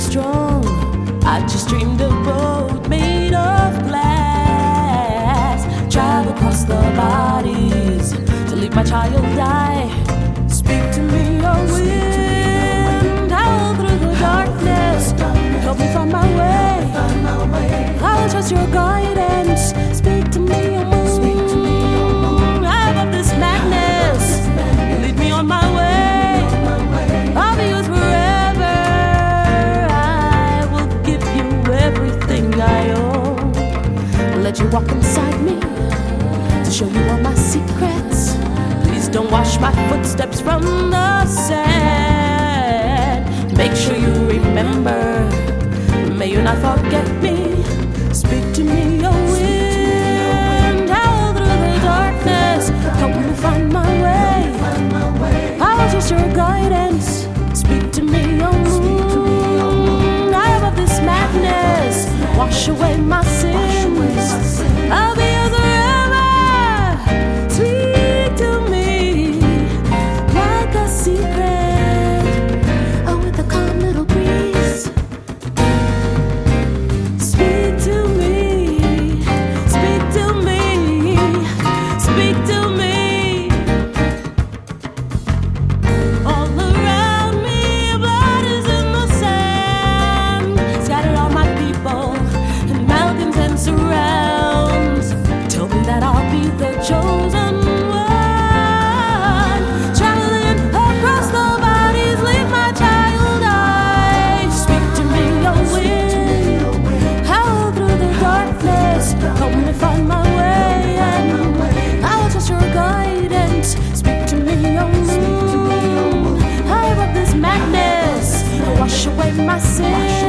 strong. I just dreamed a boat made of glass. Travel across the bodies to leave my child die. Speak to me, oh wind. Howl through the darkness. Help me find my way. I'll trust your guide. walk inside me to show you all my secrets. Please don't wash my footsteps from the sand. myself.